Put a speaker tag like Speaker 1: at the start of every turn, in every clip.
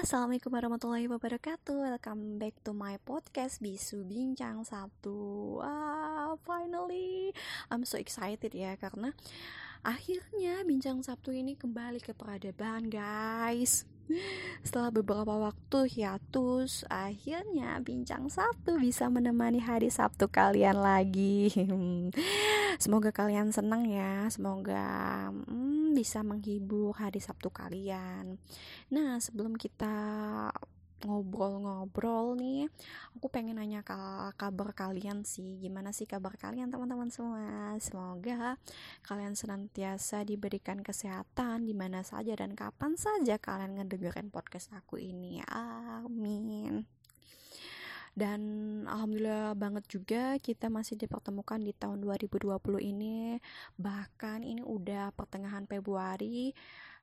Speaker 1: Assalamualaikum warahmatullahi wabarakatuh. Welcome back to my podcast Bisu Bincang Sabtu. Ah, Finally. I'm so excited ya Karena akhirnya Bincang Sabtu ini kembali ke peradaban guys. Setelah beberapa waktu hiatus, akhirnya Bincang Sabtu bisa menemani hari Sabtu kalian lagi. Semoga kalian senang ya, semoga hmm, bisa menghibur hari Sabtu kalian. Nah, sebelum kita ngobrol-ngobrol nih aku pengen nanya kabar kalian sih. Gimana sih kabar kalian teman-teman semua? Semoga kalian senantiasa diberikan kesehatan di mana saja dan kapan saja kalian ngedengerin podcast aku ini. Amin dan alhamdulillah banget juga kita masih dipertemukan di tahun 2020 ini bahkan ini udah pertengahan Februari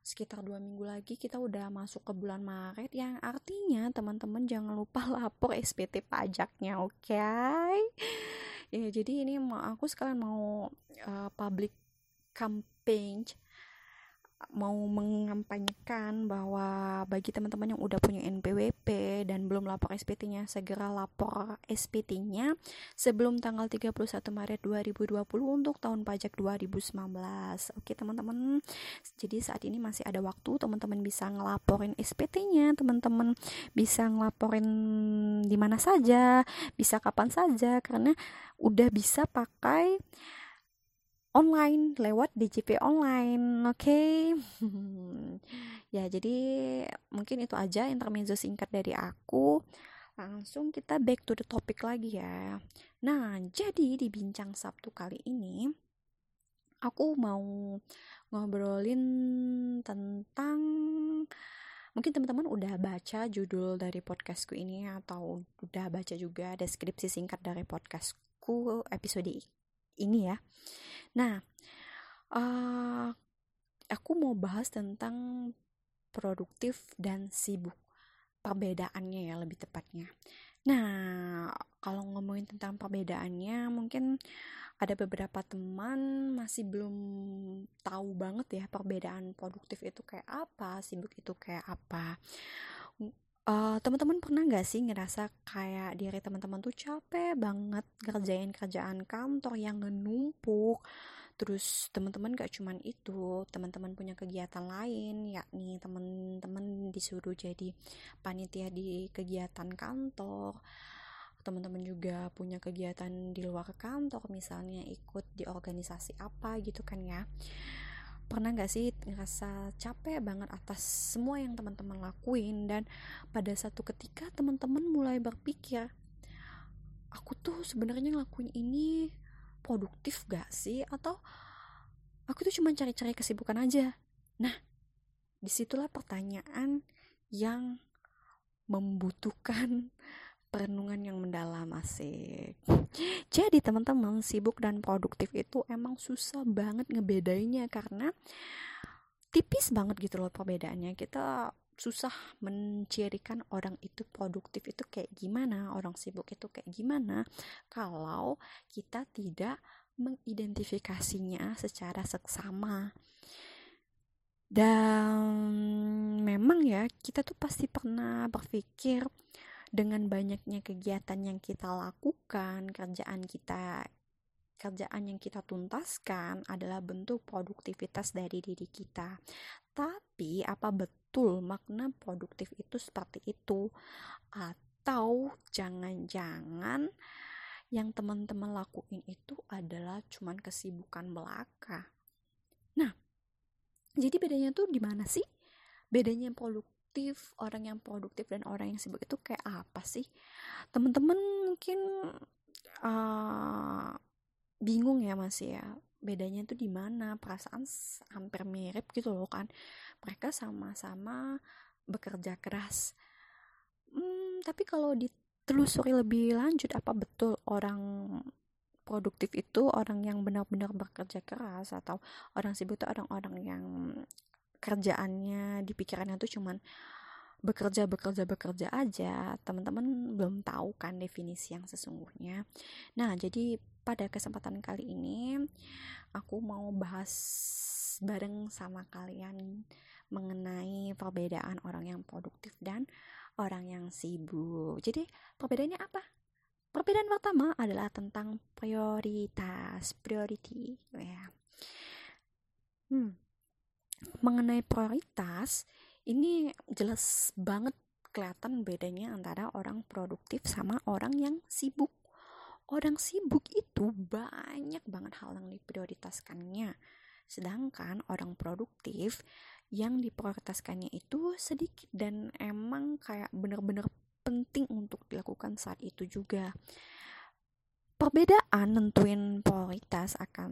Speaker 1: sekitar dua minggu lagi kita udah masuk ke bulan Maret yang artinya teman-teman jangan lupa lapor SPT pajaknya oke okay? ya jadi ini mau aku sekalian mau uh, public campaign mau mengampanyekan bahwa bagi teman-teman yang udah punya NPWP dan belum lapor SPT-nya segera lapor SPT-nya sebelum tanggal 31 Maret 2020 untuk tahun pajak 2019. Oke, teman-teman. Jadi saat ini masih ada waktu teman-teman bisa ngelaporin SPT-nya, teman-teman bisa ngelaporin di mana saja, bisa kapan saja karena udah bisa pakai online lewat DJP online oke? Okay? ya jadi mungkin itu aja intermezzo singkat dari aku. Langsung kita back to the topic lagi ya. Nah jadi di bincang Sabtu kali ini aku mau ngobrolin tentang mungkin teman-teman udah baca judul dari podcastku ini atau udah baca juga deskripsi singkat dari podcastku episode ini ya Nah, uh, aku mau bahas tentang produktif dan sibuk. Perbedaannya ya lebih tepatnya. Nah, kalau ngomongin tentang perbedaannya, mungkin ada beberapa teman masih belum tahu banget ya perbedaan produktif itu kayak apa, sibuk itu kayak apa. Uh, teman-teman pernah nggak sih ngerasa kayak diri teman-teman tuh capek banget ngerjain kerjaan kantor yang menumpuk terus teman-teman gak cuman itu teman-teman punya kegiatan lain yakni teman-teman disuruh jadi panitia di kegiatan kantor teman-teman juga punya kegiatan di luar kantor misalnya ikut di organisasi apa gitu kan ya pernah gak sih ngerasa capek banget atas semua yang teman-teman lakuin? Dan pada satu ketika teman-teman mulai berpikir aku tuh sebenarnya ngelakuin ini produktif gak sih? Atau aku tuh cuma cari-cari kesibukan aja. Nah di situlah pertanyaan yang membutuhkan perenungan yang mendalam asik jadi teman-teman sibuk dan produktif itu emang susah banget ngebedainnya karena tipis banget gitu loh perbedaannya kita susah mencirikan orang itu produktif itu kayak gimana, orang sibuk itu kayak gimana kalau kita tidak mengidentifikasinya secara seksama. Dan memang ya, kita tuh pasti pernah berpikir dengan banyaknya kegiatan yang kita lakukan, kerjaan kita kerjaan yang kita tuntaskan adalah bentuk produktivitas dari diri kita. Tapi apa betul makna produktif itu seperti itu? Atau jangan-jangan yang teman-teman lakuin itu adalah cuman kesibukan belaka. Nah, jadi bedanya tuh di mana sih? Bedanya produk produktif orang yang produktif dan orang yang sibuk itu kayak apa sih? Teman-teman mungkin uh, bingung ya masih ya. Bedanya itu di mana? Perasaan hampir mirip gitu loh kan. Mereka sama-sama bekerja keras. Hmm, tapi kalau ditelusuri lebih lanjut apa betul orang produktif itu orang yang benar-benar bekerja keras atau orang sibuk itu orang-orang yang kerjaannya di pikirannya tuh cuman bekerja bekerja bekerja aja teman-teman belum tahu kan definisi yang sesungguhnya nah jadi pada kesempatan kali ini aku mau bahas bareng sama kalian mengenai perbedaan orang yang produktif dan orang yang sibuk. Jadi, perbedaannya apa? Perbedaan pertama adalah tentang prioritas, priority, ya. Hmm. Mengenai prioritas, ini jelas banget kelihatan bedanya antara orang produktif sama orang yang sibuk. Orang sibuk itu banyak banget hal yang diprioritaskannya. Sedangkan orang produktif yang diprioritaskannya itu sedikit dan emang kayak bener-bener penting untuk dilakukan saat itu juga. Perbedaan nentuin prioritas akan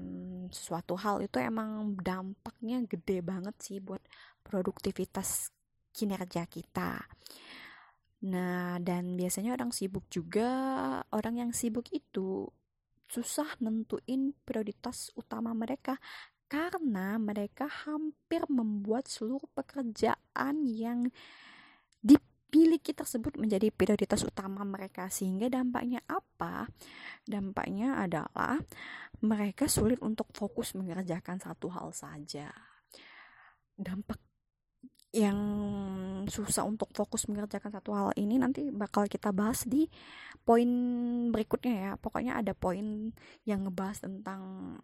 Speaker 1: suatu hal itu emang dampaknya gede banget sih buat produktivitas kinerja kita. Nah, dan biasanya orang sibuk juga, orang yang sibuk itu susah nentuin prioritas utama mereka karena mereka hampir membuat seluruh pekerjaan yang dipiliki tersebut menjadi prioritas utama mereka sehingga dampaknya apa? Dampaknya adalah mereka sulit untuk fokus mengerjakan satu hal saja. Dampak yang susah untuk fokus mengerjakan satu hal ini nanti bakal kita bahas di poin berikutnya ya pokoknya ada poin yang ngebahas tentang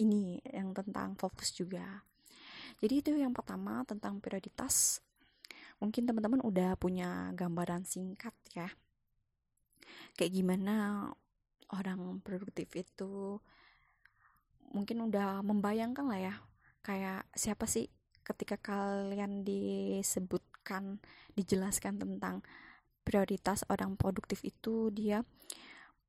Speaker 1: ini yang tentang fokus juga jadi itu yang pertama tentang prioritas mungkin teman-teman udah punya gambaran singkat ya. Kayak gimana orang produktif itu mungkin udah membayangkan lah ya kayak siapa sih ketika kalian disebutkan dijelaskan tentang prioritas orang produktif itu dia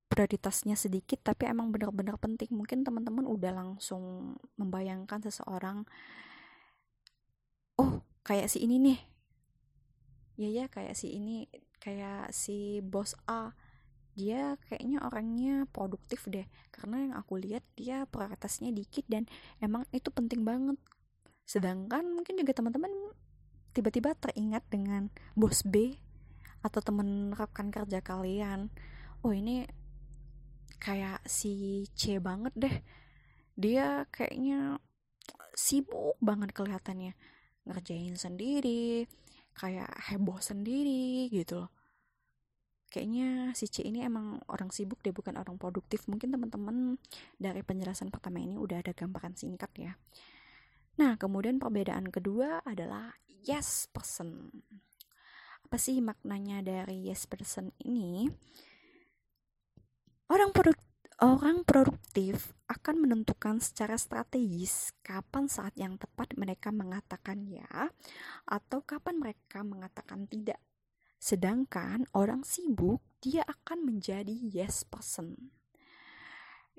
Speaker 1: prioritasnya sedikit tapi emang benar-benar penting. Mungkin teman-teman udah langsung membayangkan seseorang oh kayak si ini nih ya ya kayak si ini kayak si bos A. Dia kayaknya orangnya produktif deh karena yang aku lihat dia prioritasnya dikit dan emang itu penting banget. Sedangkan mungkin juga teman-teman tiba-tiba teringat dengan bos B atau temen rekan kerja kalian. Oh ini kayak si C banget deh. Dia kayaknya sibuk banget kelihatannya. Ngerjain sendiri kayak heboh sendiri gitu loh kayaknya si C ini emang orang sibuk deh bukan orang produktif mungkin teman-teman dari penjelasan pertama ini udah ada gambaran singkat ya Nah, kemudian perbedaan kedua adalah yes person. Apa sih maknanya dari yes person ini? Orang produk orang produktif akan menentukan secara strategis kapan saat yang tepat mereka mengatakan ya atau kapan mereka mengatakan tidak. Sedangkan orang sibuk dia akan menjadi yes person.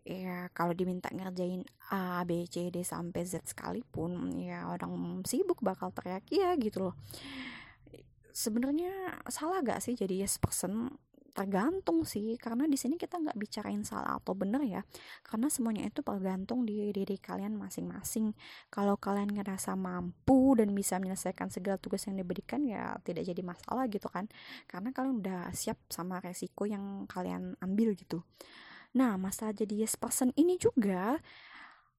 Speaker 1: Ya kalau diminta ngerjain A, B, C, D sampai Z sekalipun ya orang sibuk bakal teriak ya gitu loh. Sebenarnya salah gak sih jadi yes person tergantung sih karena di sini kita nggak bicarain salah atau benar ya. Karena semuanya itu tergantung di diri kalian masing-masing. Kalau kalian ngerasa mampu dan bisa menyelesaikan segala tugas yang diberikan ya tidak jadi masalah gitu kan. Karena kalian udah siap sama resiko yang kalian ambil gitu. Nah, masa jadi yes person ini juga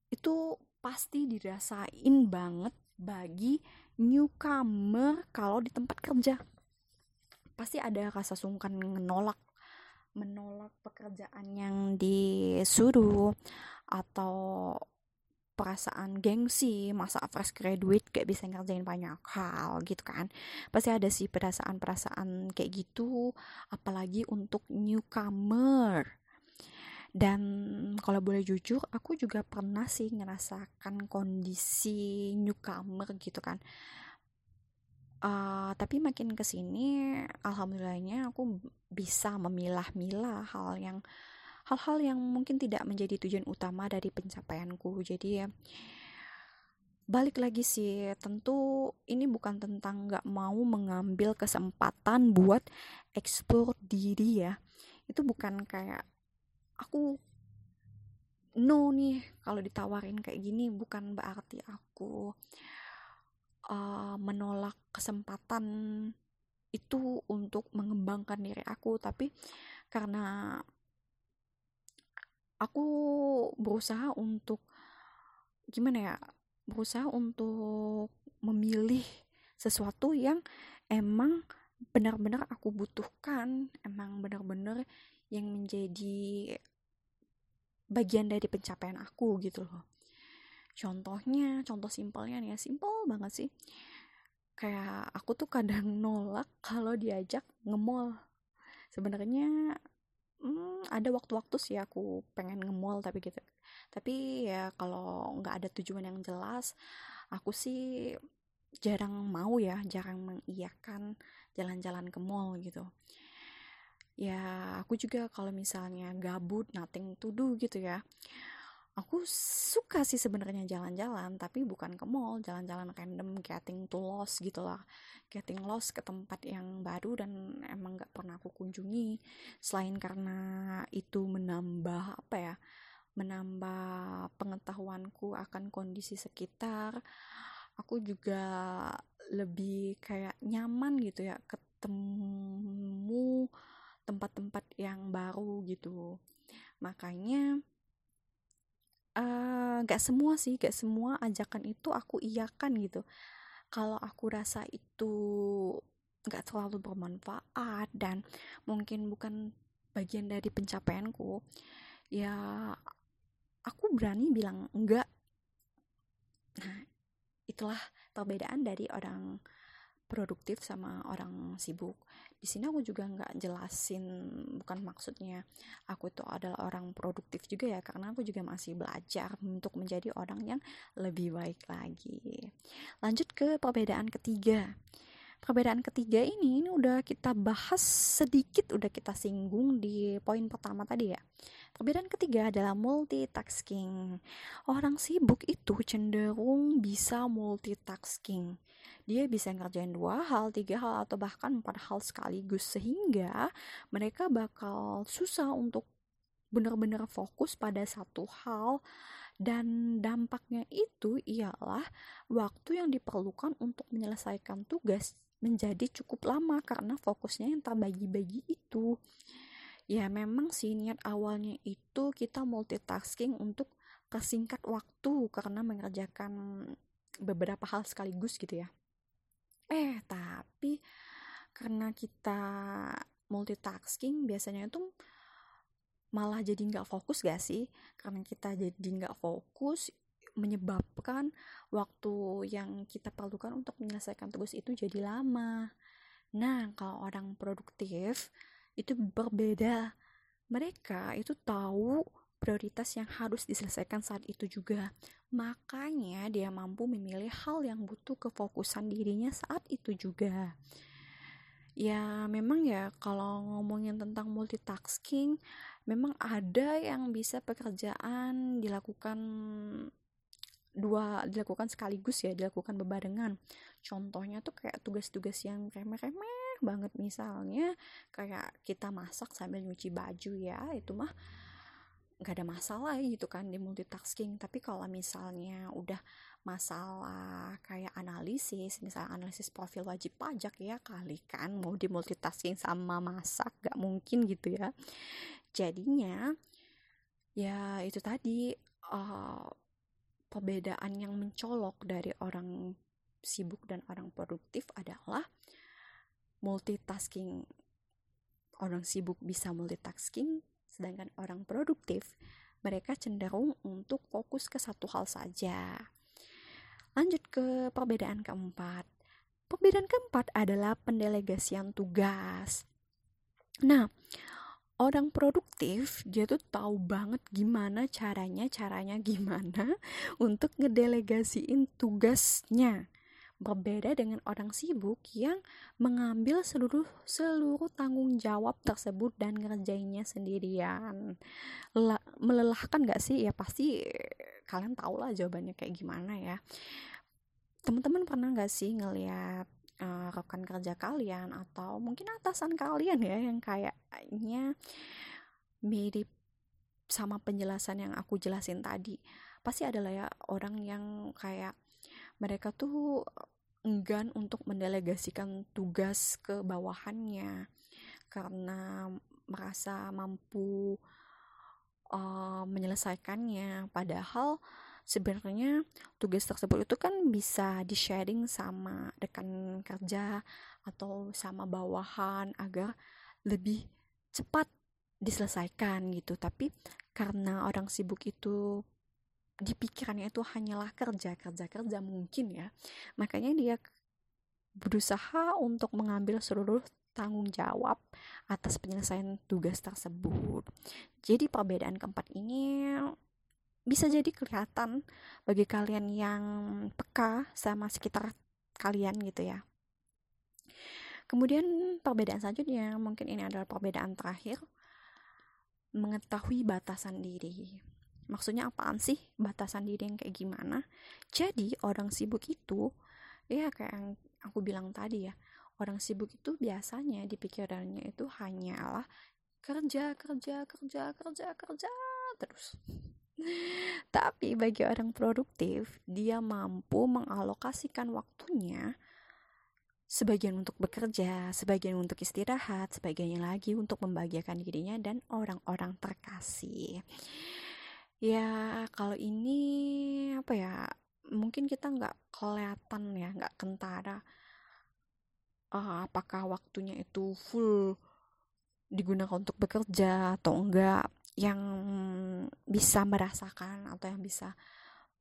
Speaker 1: itu pasti dirasain banget bagi newcomer kalau di tempat kerja. Pasti ada rasa sungkan menolak menolak pekerjaan yang disuruh atau perasaan gengsi masa fresh graduate kayak bisa ngerjain banyak hal gitu kan. Pasti ada sih perasaan-perasaan kayak gitu apalagi untuk newcomer. Dan kalau boleh jujur aku juga pernah sih ngerasakan kondisi newcomer gitu kan uh, tapi makin ke sini alhamdulillahnya aku bisa memilah-milah hal yang hal-hal yang mungkin tidak menjadi tujuan utama dari pencapaianku. Jadi ya balik lagi sih tentu ini bukan tentang nggak mau mengambil kesempatan buat eksplor diri ya. Itu bukan kayak aku no nih kalau ditawarin kayak gini bukan berarti aku uh, menolak kesempatan itu untuk mengembangkan diri aku. Tapi karena aku berusaha untuk gimana ya berusaha untuk memilih sesuatu yang emang benar-benar aku butuhkan emang benar-benar yang menjadi bagian dari pencapaian aku gitu loh contohnya contoh simpelnya nih ya simpel banget sih. Kayak aku tuh kadang nolak kalau diajak nge-mall. Sebenarnya hmm, ada waktu-waktu sih aku pengen nge-mall tapi gitu. Tapi ya kalau nggak ada tujuan yang jelas aku sih jarang mau ya jarang mengiyakan jalan-jalan ke mall gitu. Ya aku juga kalau misalnya gabut nothing to do gitu ya aku suka sih sebenarnya jalan-jalan tapi bukan ke mall jalan-jalan random getting to lost gitu lah. Getting lost ke tempat yang baru dan emang gak pernah aku kunjungi. Selain karena itu menambah apa ya menambah pengetahuanku akan kondisi sekitar aku juga lebih kayak nyaman gitu ya ketemu tempat-tempat yang baru gitu. Makanya uh, gak semua sih gak semua ajakan itu aku iakan gitu kalau aku rasa itu gak terlalu bermanfaat dan mungkin bukan bagian dari pencapaianku ya aku berani bilang enggak nah itulah perbedaan dari orang produktif sama orang sibuk. Di sini aku juga nggak jelasin bukan maksudnya aku tuh adalah orang produktif juga ya karena aku juga masih belajar untuk menjadi orang yang lebih baik lagi. Lanjut ke perbedaan ketiga. Perbedaan ketiga ini ini udah kita bahas sedikit udah kita singgung di poin pertama tadi ya. Perbedaan ketiga adalah multitasking. Orang sibuk itu cenderung bisa multitasking dia bisa ngerjain dua hal, tiga hal, atau bahkan empat hal sekaligus sehingga mereka bakal susah untuk benar-benar fokus pada satu hal dan dampaknya itu ialah waktu yang diperlukan untuk menyelesaikan tugas menjadi cukup lama karena fokusnya yang terbagi-bagi itu. Ya memang sih niat awalnya itu kita multitasking untuk kesingkat waktu karena mengerjakan beberapa hal sekaligus gitu ya. Eh tapi karena kita multitasking biasanya itu malah jadi nggak fokus gak sih? Karena kita jadi nggak fokus menyebabkan waktu yang kita perlukan untuk menyelesaikan tugas itu jadi lama nah kalau orang produktif itu berbeda mereka itu tahu prioritas yang harus diselesaikan saat itu juga. Makanya dia mampu memilih hal yang butuh kefokusan dirinya saat itu juga. Ya memang ya kalau ngomongin tentang multitasking, memang ada yang bisa pekerjaan dilakukan dua dilakukan sekaligus ya dilakukan bebarengan contohnya tuh kayak tugas-tugas yang remeh-remeh banget. Misalnya kayak kita masak sambil nyuci baju ya itu mah nggak ada masalah gitu kan di multitasking. Tapi kalau misalnya udah masalah kayak analisis misalnya analisis profil wajib pajak ya kali kan mau di multitasking sama masak gak mungkin gitu ya. Jadinya ya itu tadi uh, perbedaan yang mencolok dari orang sibuk dan orang produktif adalah multitasking orang sibuk bisa multitasking Sedangkan orang produktif, mereka cenderung untuk fokus ke satu hal saja. Lanjut ke perbedaan keempat. Perbedaan keempat adalah pendelegasian tugas. Nah, orang produktif dia tuh tahu banget gimana caranya, caranya gimana untuk ngedelegasiin tugasnya berbeda dengan orang sibuk yang mengambil seluruh seluruh tanggung jawab tersebut dan ngerjainnya sendirian. La, melelahkan gak sih? Ya pasti kalian tau lah jawabannya kayak gimana ya. Teman-teman pernah gak sih ngeliat uh, rekan kerja kalian atau mungkin atasan kalian ya yang kayaknya mirip sama penjelasan yang aku jelasin tadi. Pasti adalah ya orang yang kayak mereka tuh enggan untuk mendelegasikan tugas ke bawahannya karena merasa mampu uh, menyelesaikannya. Padahal sebenarnya tugas tersebut itu kan bisa di sharing sama rekan kerja atau sama bawahan agar lebih cepat diselesaikan gitu tapi karena orang sibuk itu di pikirannya itu hanyalah kerja kerja kerja mungkin ya makanya dia berusaha untuk mengambil seluruh tanggung jawab atas penyelesaian tugas tersebut. Jadi perbedaan keempat ini bisa jadi kelihatan bagi kalian yang peka sama sekitar kalian gitu ya. Kemudian perbedaan selanjutnya mungkin ini adalah perbedaan terakhir mengetahui batasan diri. Maksudnya apaan sih batasan diri yang kayak gimana? Jadi orang sibuk itu ya kayak yang aku bilang tadi ya, orang sibuk itu biasanya di pikirannya itu hanyalah kerja, kerja, kerja, kerja, kerja terus. Tapi bagi orang produktif, dia mampu mengalokasikan waktunya sebagian untuk bekerja, sebagian untuk istirahat, sebagiannya lagi untuk membahagiakan dirinya dan orang-orang terkasih. Ya, kalau ini apa ya? Mungkin kita nggak kelihatan ya, nggak kentara. Uh, apakah waktunya itu full digunakan untuk bekerja atau enggak? Yang bisa merasakan atau yang bisa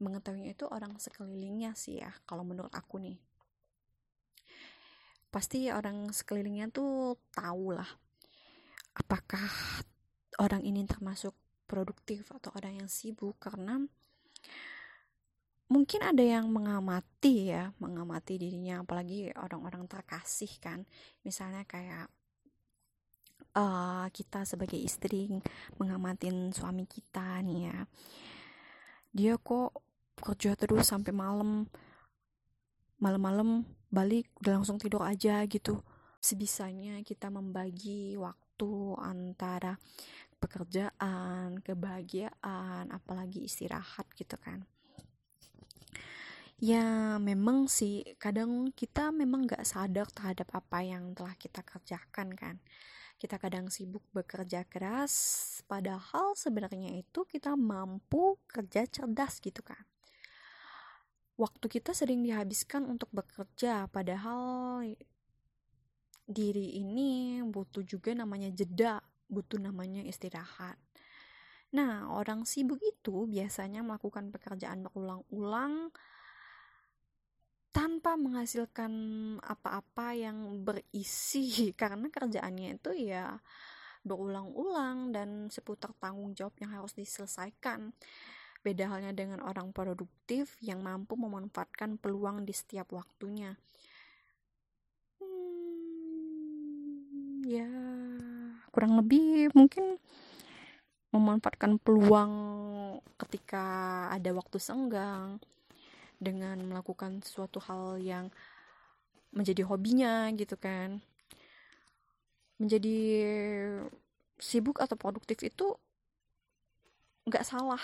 Speaker 1: mengetahuinya itu orang sekelilingnya sih ya, kalau menurut aku nih. Pasti orang sekelilingnya tuh tahu lah apakah orang ini termasuk produktif atau orang yang sibuk karena mungkin ada yang mengamati ya mengamati dirinya apalagi orang-orang terkasih kan. Misalnya kayak uh, kita sebagai istri mengamatin suami kita nih ya. Dia kok kerja terus sampai malam. Malam-malam balik udah langsung tidur aja gitu. Sebisanya kita membagi waktu antara pekerjaan kebahagiaan apalagi istirahat gitu kan. Ya memang sih kadang kita memang gak sadar terhadap apa yang telah kita kerjakan kan kita kadang sibuk bekerja keras padahal sebenarnya itu kita mampu kerja cerdas gitu kan waktu kita sering dihabiskan untuk bekerja padahal diri ini butuh juga namanya jeda butuh namanya istirahat. Nah orang sibuk itu biasanya melakukan pekerjaan berulang-ulang tanpa menghasilkan apa-apa yang berisi karena kerjaannya itu ya berulang-ulang dan seputar tanggung jawab yang harus diselesaikan Beda halnya dengan orang produktif yang mampu memanfaatkan peluang di setiap waktunya. Hmm, ya, kurang lebih mungkin memanfaatkan peluang ketika ada waktu senggang dengan melakukan suatu hal yang menjadi hobinya gitu kan. Menjadi sibuk atau produktif itu nggak salah.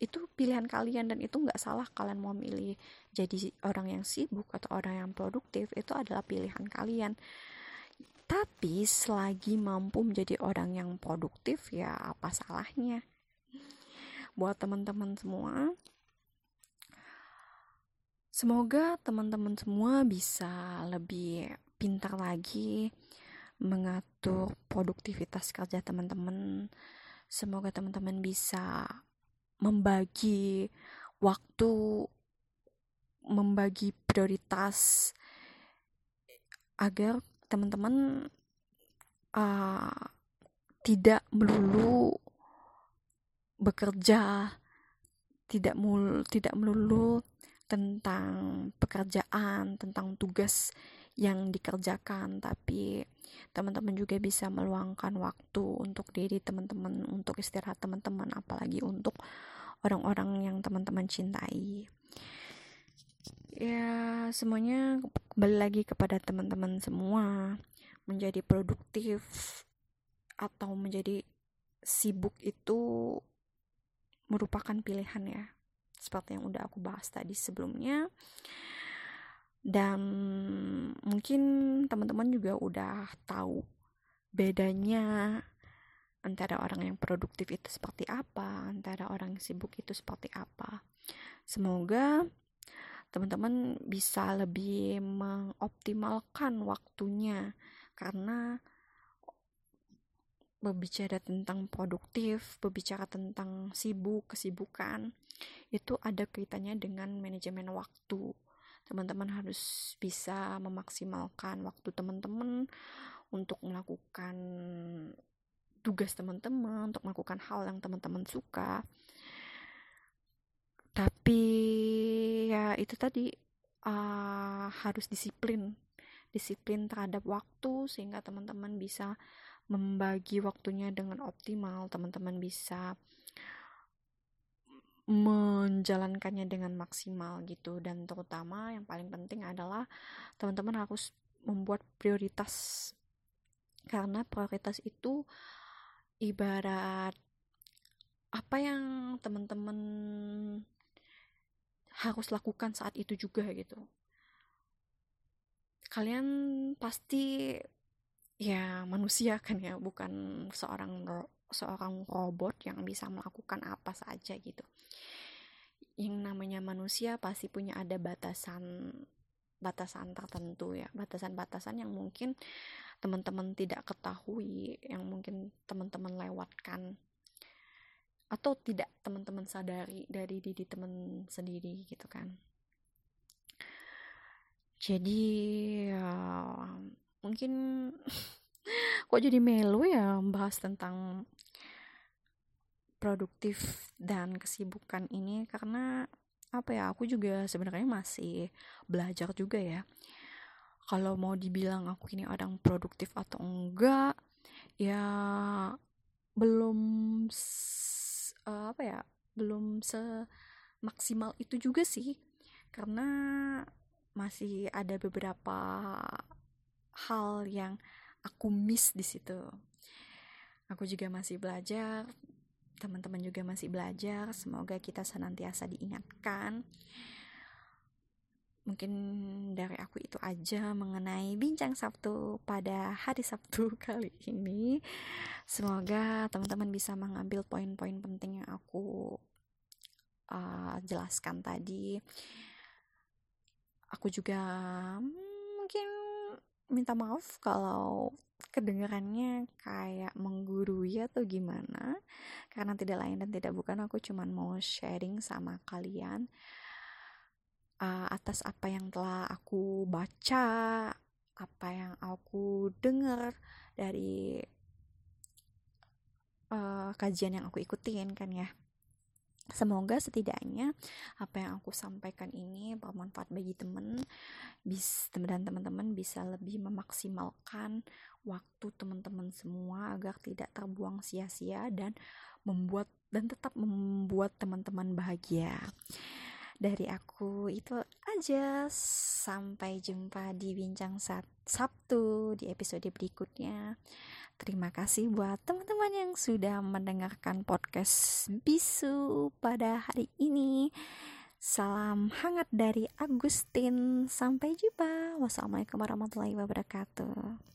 Speaker 1: Itu pilihan kalian dan itu nggak salah kalian mau milih jadi orang yang sibuk atau orang yang produktif itu adalah pilihan kalian. Tapi selagi mampu menjadi orang yang produktif ya apa salahnya? Buat teman-teman semua semoga teman-teman semua bisa lebih pintar lagi mengatur produktivitas kerja teman-teman. Semoga teman-teman bisa membagi waktu membagi prioritas agar teman-teman uh, tidak melulu bekerja tidak mul tidak melulu tentang pekerjaan tentang tugas yang dikerjakan tapi teman-teman juga bisa meluangkan waktu untuk diri teman-teman untuk istirahat teman-teman apalagi untuk orang-orang yang teman-teman cintai. Ya semuanya kembali lagi kepada teman-teman semua. Menjadi produktif atau menjadi sibuk itu merupakan pilihan ya seperti yang udah aku bahas tadi sebelumnya dan mungkin teman-teman juga udah tahu bedanya antara orang yang produktif itu seperti apa, antara orang yang sibuk itu seperti apa. semoga teman-teman bisa lebih mengoptimalkan waktunya karena berbicara tentang produktif, berbicara tentang sibuk, kesibukan, itu ada kaitannya dengan manajemen waktu. Teman-teman harus bisa memaksimalkan waktu teman-teman untuk melakukan tugas teman-teman, untuk melakukan hal yang teman-teman suka. Tapi ya itu tadi uh, harus disiplin, disiplin terhadap waktu sehingga teman-teman bisa membagi waktunya dengan optimal, teman-teman bisa menjalankannya dengan maksimal gitu. Dan terutama yang paling penting adalah teman-teman harus membuat prioritas. Karena prioritas itu ibarat apa yang teman-teman harus lakukan saat itu juga gitu. Kalian pasti ya manusia kan ya bukan seorang seorang robot yang bisa melakukan apa saja gitu. Yang namanya manusia pasti punya ada batasan batasan tertentu ya batasan-batasan yang mungkin teman-teman tidak ketahui yang mungkin teman-teman lewatkan atau tidak teman-teman sadari dari diri teman sendiri gitu kan. Jadi ya mungkin kok jadi melu ya bahas tentang produktif dan kesibukan ini? Karena apa ya aku juga sebenarnya masih belajar juga ya. Kalau mau dibilang aku ini orang produktif atau enggak ya belum uh, apa ya belum semaksimal itu juga sih. Karena masih ada beberapa hal yang aku miss di situ. Aku juga masih belajar, teman-teman juga masih belajar. Semoga kita senantiasa diingatkan. Mungkin dari aku itu aja mengenai bincang Sabtu pada hari Sabtu kali ini. Semoga teman-teman bisa mengambil poin-poin penting yang aku uh, jelaskan tadi. Aku juga mungkin minta maaf kalau kedengarannya kayak menggurui atau gimana. Karena tidak lain dan tidak bukan aku cuman mau sharing sama kalian uh, atas apa yang telah aku baca apa yang aku dengar dari uh, kajian yang aku ikutin kan ya Semoga setidaknya apa yang aku sampaikan ini bermanfaat bagi teman bis dan teman-teman bisa lebih memaksimalkan waktu teman-teman semua agar tidak terbuang sia-sia dan membuat dan tetap membuat teman-teman bahagia. Dari aku itu aja. Sampai jumpa di bincang Sabtu di episode berikutnya. Terima kasih buat teman-teman yang sudah mendengarkan podcast Bisu pada hari ini. Salam hangat dari Agustin. Sampai jumpa. Wassalamualaikum warahmatullahi wabarakatuh.